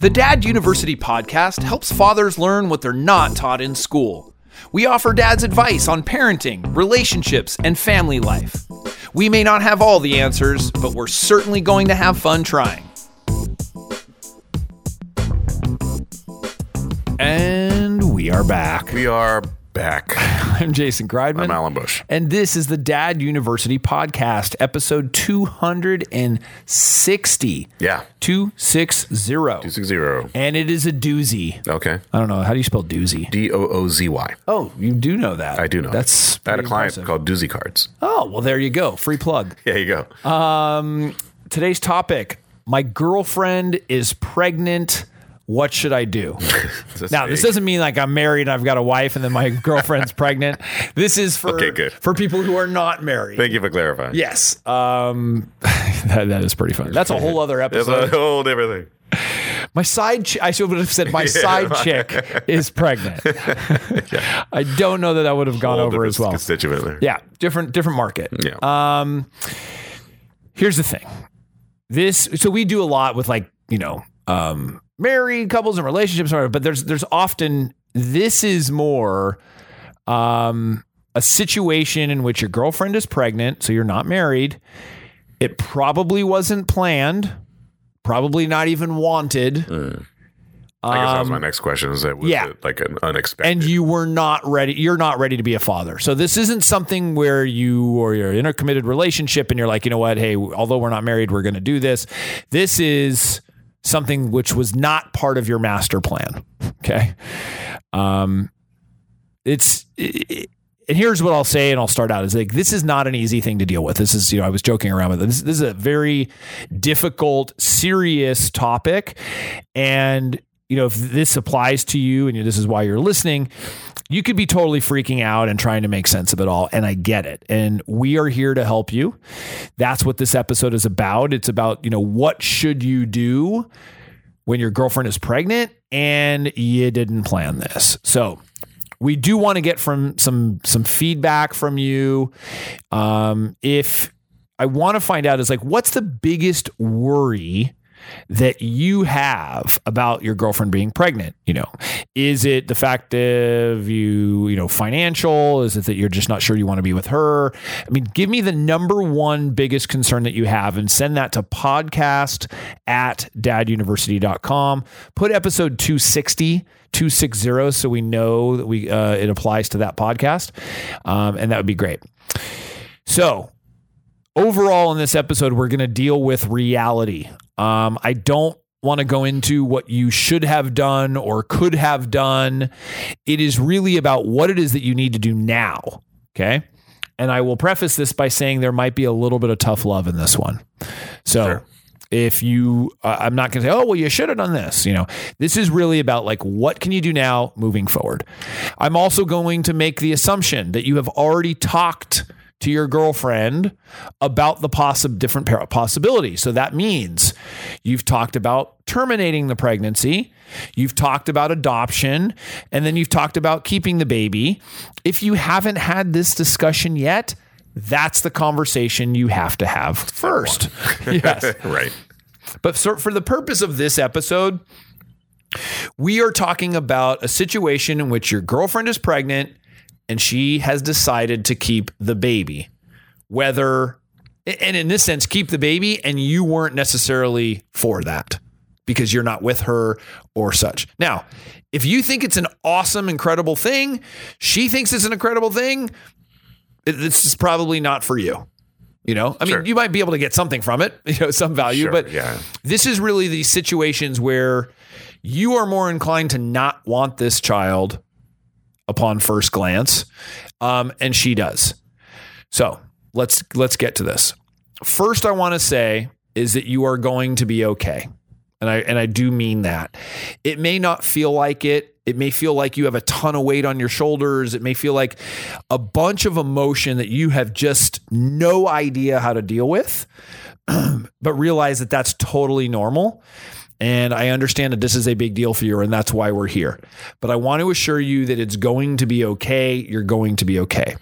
The Dad University podcast helps fathers learn what they're not taught in school. We offer dads advice on parenting, relationships, and family life. We may not have all the answers, but we're certainly going to have fun trying. And we are back. We are back. I'm Jason Greiman. I'm Alan Bush. And this is the Dad University Podcast, episode 260. Yeah. 260. 260. And it is a doozy. Okay. I don't know. How do you spell doozy? D O O Z Y. Oh, you do know that. I do know. That's I had a client impressive. called Doozy Cards. Oh, well, there you go. Free plug. There you go. Um, today's topic My girlfriend is pregnant. What should I do? Now, this doesn't mean like I'm married and I've got a wife and then my girlfriend's pregnant. This is for Okay, for people who are not married. Thank you for clarifying. Yes. Um, that, that is pretty funny. That's a whole other That's episode. a whole different thing. My side, ch- I should have said my side chick is pregnant. I don't know that that would have gone over as well. Constituent there. Yeah, different different market. Yeah. Um, here's the thing. This so we do a lot with like you know um, married couples and relationships, or but there's there's often this is more um, a situation in which your girlfriend is pregnant, so you're not married. It probably wasn't planned, probably not even wanted. I guess that was Um, my next question. Is that was yeah. it like an unexpected? and you were not ready you're not ready to be a father so this isn't something where you or you're in a committed relationship and you're like you know what hey although we're not married we're going to do this this is something which was not part of your master plan okay um it's it, and here's what I'll say, and I'll start out is like this is not an easy thing to deal with. This is, you know, I was joking around with. This, this is a very difficult, serious topic, and you know, if this applies to you, and this is why you're listening, you could be totally freaking out and trying to make sense of it all, and I get it. And we are here to help you. That's what this episode is about. It's about you know what should you do when your girlfriend is pregnant and you didn't plan this. So we do want to get from some some feedback from you. Um, if I want to find out is like what's the biggest worry that you have about your girlfriend being pregnant you know? Is it the fact of you you know financial? Is it that you're just not sure you want to be with her? I mean give me the number one biggest concern that you have and send that to podcast at daduniversity.com put episode 260 260 so we know that we uh, it applies to that podcast um, and that would be great. So overall in this episode we're going to deal with reality. Um, i don't want to go into what you should have done or could have done. It is really about what it is that you need to do now okay? And i will preface this by saying there might be a little bit of tough love in this one. So Sure. if you uh, i'm not going to say oh well you should have done this you know? This is really about like what can you do now moving forward? I'm also going to make the assumption that you have already talked to your girlfriend about the possi- different possibilities. So that means you've talked about terminating the pregnancy you've talked about adoption and then you've talked about keeping the baby. If you haven't had this discussion yet that's the conversation you have to have first. Yes. Right. but for the purpose of this episode, we are talking about a situation in which your girlfriend is pregnant and she has decided to keep the baby. Whether, and in this sense, keep the baby, and you weren't necessarily for that because you're not with her or such. Now, if you think it's an awesome, incredible thing, she thinks it's an incredible thing, this is probably not for you. You know, I mean, Sure. you might be able to get something from it, you know, some value, Sure, but yeah. this is really the situations where you are more inclined to not want this child upon first glance, um, and she does. So let's let's get to this. First, I want to say is that you are going to be okay, and I and I do mean that. It may not feel like it. It may feel like you have a ton of weight on your shoulders. It may feel like a bunch of emotion that you have just no idea how to deal with but realize that that's totally normal. And I understand that this is a big deal for you, and that's why we're here. But I want to assure you that it's going to be okay. You're going to be okay.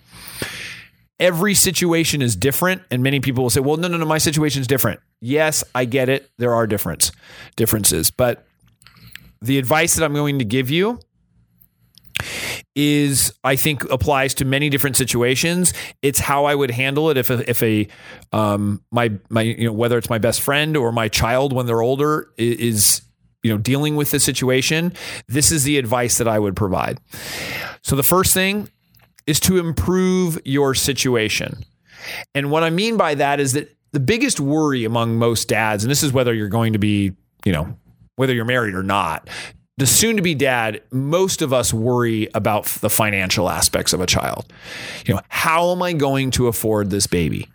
Every situation is different, and many people will say, "Well, no, no, no, my situation is different." Yes, I get it. There are difference differences, but the advice that I'm going to give you is I think applies to many different situations. It's how I would handle it if a, if a um my my you know whether it's my best friend or my child when they're older is you know dealing with the situation. This is the advice that I would provide. So the first thing is to improve your situation. And what I mean by that is that the biggest worry among most dads, and this is whether you're going to be, you know, whether you're married or not, the soon to be dad, most of us worry about the financial aspects of a child. You know, how am I going to afford this baby?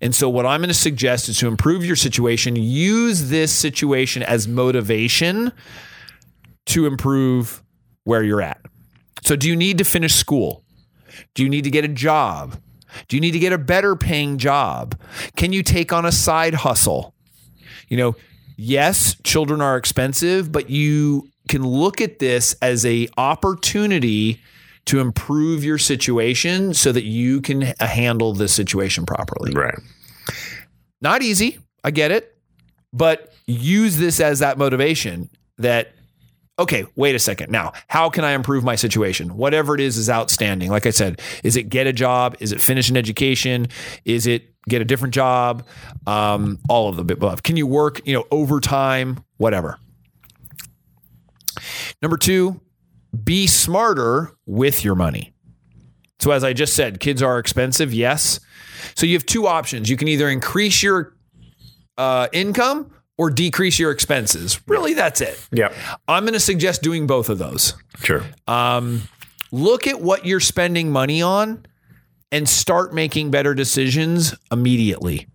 And so, what I'm going to suggest is to improve your situation, use this situation as motivation to improve where you're at. So, do you need to finish school? Do you need to get a job? Do you need to get a better paying job? Can you take on a side hustle? You know, yes, children are expensive, but you can look at this as a opportunity to improve your situation so that you can h- handle this situation properly. Right. Not easy, I get it, but use this as that motivation that okay, wait a second. Now, how can I improve my situation? Whatever it is is outstanding. Like I said, is it get a job? Is it finish an education? Is it get a different job? Um, all of the above. Can you work, you know, overtime? Whatever. Number two, be smarter with your money. So, as I just said, kids are expensive, yes. So, you have two options. You can either increase your uh, income or decrease your expenses. Really, that's it. Yep. I'm going to suggest doing both of those. Sure. Um, look at what you're spending money on and start making better decisions immediately.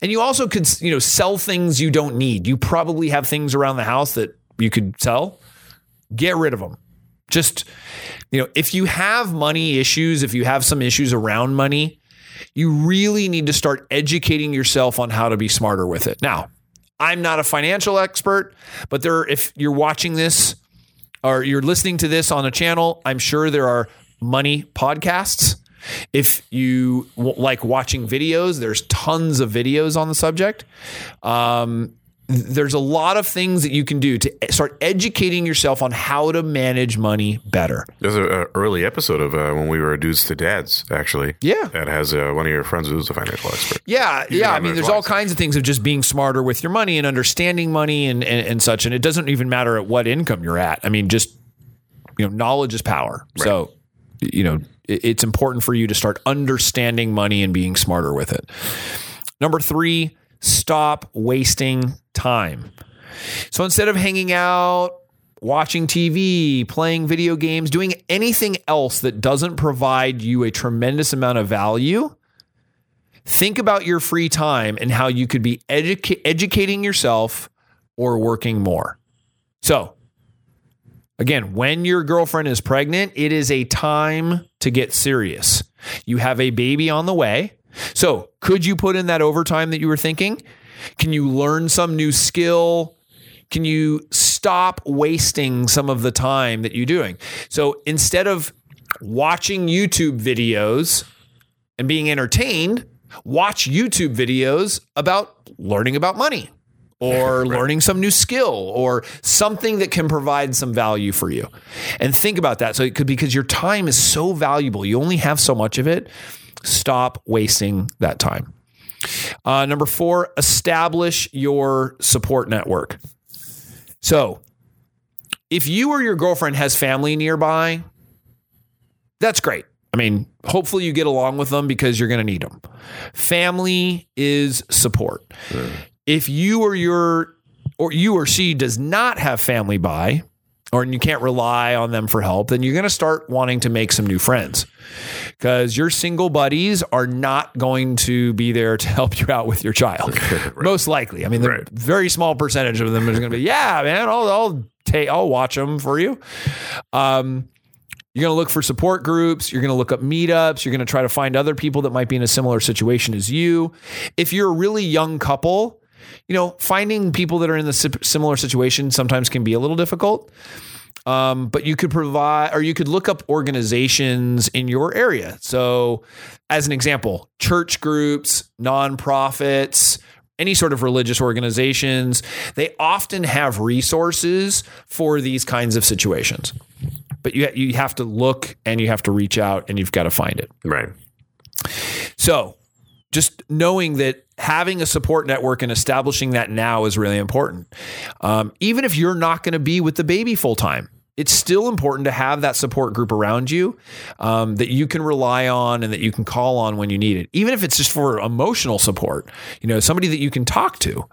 And you also could, you know, sell things you don't need. You probably have things around the house that you could sell. Get rid of them. Just, you know, if you have money issues, if you have some issues around money, you really need to start educating yourself on how to be smarter with it. Now, I'm not a financial expert, but there if you're watching this or you're listening to this on a channel, I'm sure there are money podcasts. If you like watching videos, there's tons of videos on the subject. Um, there's a lot of things that you can do to start educating yourself on how to manage money better. There's an early episode of uh, when we were dudes to dads, actually. Yeah. That has uh, one of your friends who's a financial expert. Yeah, yeah. I mean, there's all kinds of things of just being smarter with your money and understanding money and, and, and such. And it doesn't even matter at what income you're at. I mean, just you know, knowledge is power. So, you know, it- it's important for you to start understanding money and being smarter with it. Number three, stop wasting time. So instead of hanging out, watching TV, playing video games, doing anything else that doesn't provide you a tremendous amount of value, think about your free time and how you could be educa- educating yourself or working more. So, again, when your girlfriend is pregnant, it is a time to get serious. You have a baby on the way. So, could you put in that overtime that you were thinking? Can you learn some new skill? Can you stop wasting some of the time that you're doing? So, instead of watching YouTube videos and being entertained, watch YouTube videos about learning about money or learning some new skill or something that can provide some value for you. And think about that. So it could because your time is so valuable. You only have so much of it. Stop wasting that time. Uh, number four, establish your support network. So if you or your girlfriend has family nearby, that's great. I mean, hopefully you get along with them because you're going to need them. Family is support. If you or your or you or she does not have family by or you can't rely on them for help, then you're going to start wanting to make some new friends. Cuz your single buddies are not going to be there to help you out with your child. Most likely. I mean, the Right. very small percentage of them is going to be, "Yeah, man, I'll I'll take I'll watch them for you." Um you're going to look for support groups. You're going to look up meetups. You're going to try to find other people that might be in a similar situation as you. If you're a really young couple, you know, finding people that are in the similar situation sometimes can be a little difficult. Um, but you could provide, or you could look up organizations in your area. So, as an example, church groups, nonprofits, any sort of religious organizations, they often have resources for these kinds of situations. But you you have to look and you have to reach out and you've got to find it. Right. So, just knowing that having a support network and establishing that now is really important. Um, even if you're not going to be with the baby full time, it's still important to have that support group around you um, that you can rely on and that you can call on when you need it, even if it's just for emotional support. You know, somebody that you can talk to.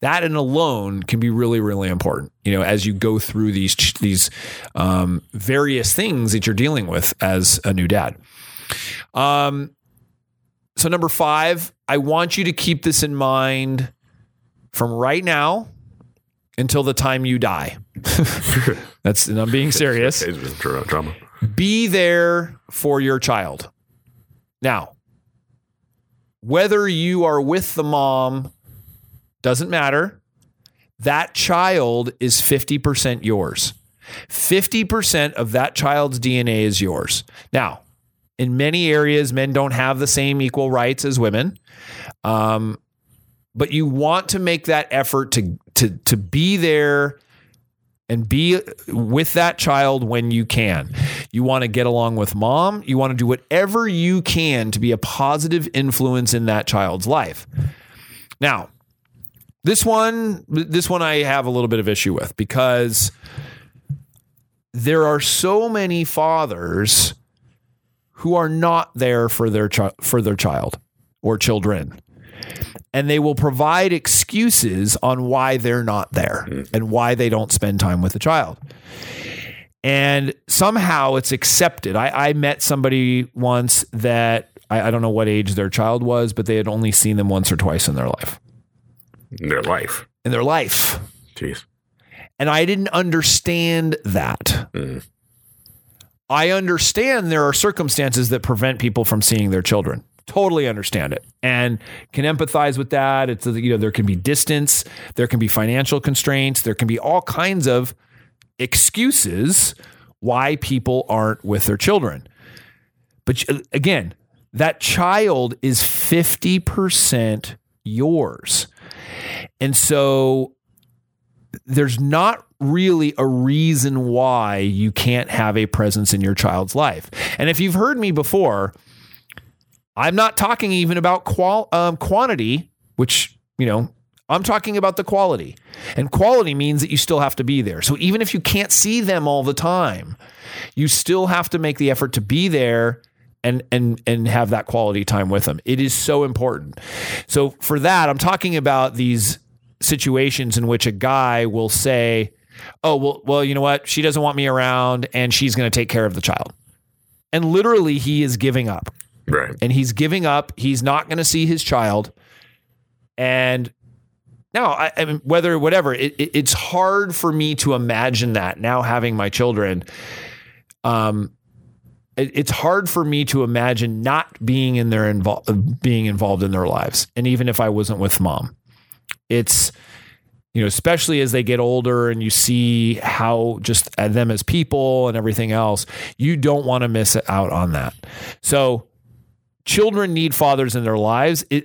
That and alone can be really, really important. You know, as you go through these these um, various things that you're dealing with as a new dad. Um, so number five, I want you to keep this in mind from right now until the time you die. That's and I'm being serious. It's been dra- drama. Be there for your child. Now, whether you are with the mom doesn't matter. That child is 50% yours. 50% of that child's DNA is yours. Now, in many areas, men don't have the same equal rights as women. Um, but you want to make that effort to to to be there and be with that child when you can. You want to get along with mom. You want to do whatever you can to be a positive influence in that child's life. Now, this one, this one I have a little bit of issue with because there are so many fathers who are not there for their chi- for their child or children and they will provide excuses on why they're not there and why they don't spend time with the child. And somehow it's accepted. I, I met somebody once that I, I don't know what age their child was, but they had only seen them once or twice in their life. In their life. In their life. Jeez. And I didn't understand that. Mm. I understand there are circumstances that prevent people from seeing their children. Totally understand it and can empathize with that. It's you know there can be distance, there can be financial constraints, there can be all kinds of excuses why people aren't with their children. But uh, again, that child is 50% yours. And so there's not really a reason why you can't have a presence in your child's life. And if you've heard me before, I'm not talking even about qual um, quantity, which you know I'm talking about the quality. And quality means that you still have to be there. So even if you can't see them all the time, you still have to make the effort to be there and and and have that quality time with them. It is so important. So for that, I'm talking about these situations in which a guy will say, "Oh, well well, you know what? She doesn't want me around and she's going to take care of the child." And literally he is giving up. Right. And he's giving up. He's not going to see his child. And now, I, I mean, whether whatever, it, it, it's hard for me to imagine that now having my children. Um, it, it's hard for me to imagine not being in their involved, being involved in their lives, and even if I wasn't with mom, it's you know, especially as they get older and you see how just uh, them as people and everything else, you don't want to miss out on that. So children need fathers in their lives. It,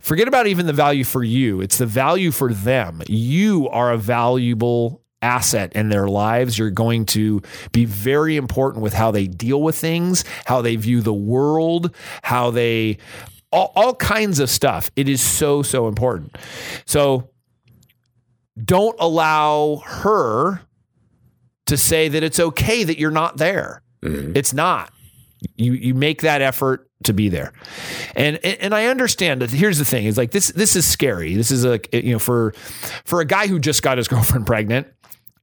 forget about even the value for you. It's the value for them. You are a valuable asset in their lives. You're going to be very important with how they deal with things, how they view the world, how they all, all kinds of stuff. It is so so important. So don't allow her to say that it's okay that you're not there. Mm-hmm. It's not. You you make that effort to be there. And and I understand that here's the thing is like this this is scary. This is a you know for for a guy who just got his girlfriend pregnant,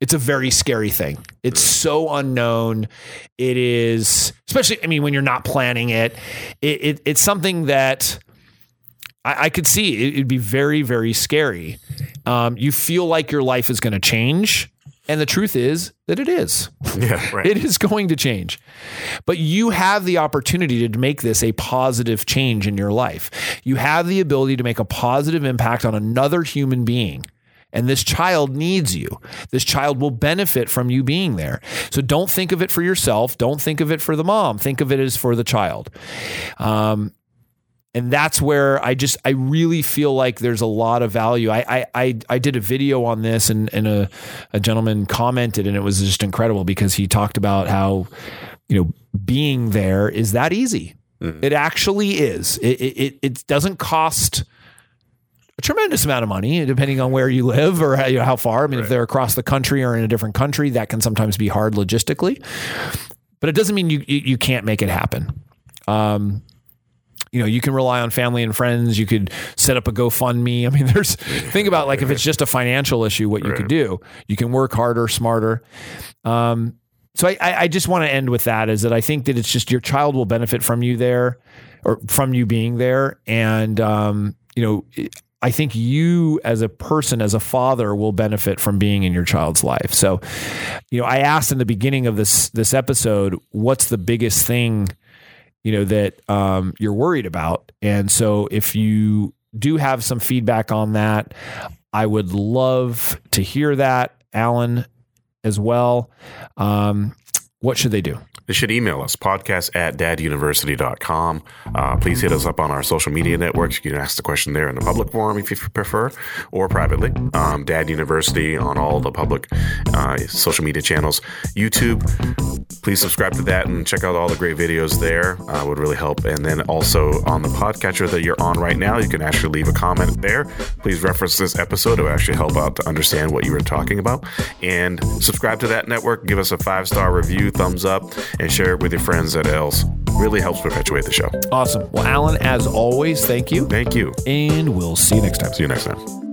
it's a very scary thing. It's so unknown. It is especially I mean when you're not planning it, it, it it's something that I, I could see it, would be very very scary. Um, you feel like your life is going to change and the truth is that it is. Yeah, right. It is going to change. But you have the opportunity to make this a positive change in your life. You have the ability to make a positive impact on another human being. And this child needs you. This child will benefit from you being there. So don't think of it for yourself. Don't think of it for the mom. Think of it as for the child. Um, and that's where I just I really feel like there's a lot of value. I I I, I did a video on this and and a, a gentleman commented and it was just incredible because he talked about how you know being there is that easy. It actually is. It, it it doesn't cost a tremendous amount of money, depending on where you live or how, you know, how far. I mean, if they're across the country or in a different country, that can sometimes be hard logistically. But it doesn't mean you you, can't make it happen. Um, you know, you can rely on family and friends. You could set up a GoFundMe. I mean, there's think about like if it's just a financial issue, what you could do. You can work harder, smarter. Um, so I, I just want to end with that is that I think that it's just your child will benefit from you there or from you being there. And, um, you know, I think you as a person, as a father, will benefit from being in your child's life. So, you know, I asked in the beginning of this this episode, what's the biggest thing, you know, that um, you're worried about? And so, if you do have some feedback on that, I would love to hear that, Alan, as well. Um, what should they do? They should email us, podcast at daduniversity.com. Uh, please hit us up on our social media networks. You can ask the question there in the public forum if you prefer, or privately. Um, Dad University on all the public uh, social media channels. YouTube, please subscribe to that and check out all the great videos there. Uh, would really help. And then also on the podcatcher that you're on right now, you can actually leave a comment there. Please reference this episode. It will actually help out to understand what you were talking about. And subscribe to that network. Give us a five star review, thumbs up and share it with your friends that else really helps perpetuate the show. Awesome. Well, Alan, as always, thank you. Thank you. And we'll see you next time. See you next time.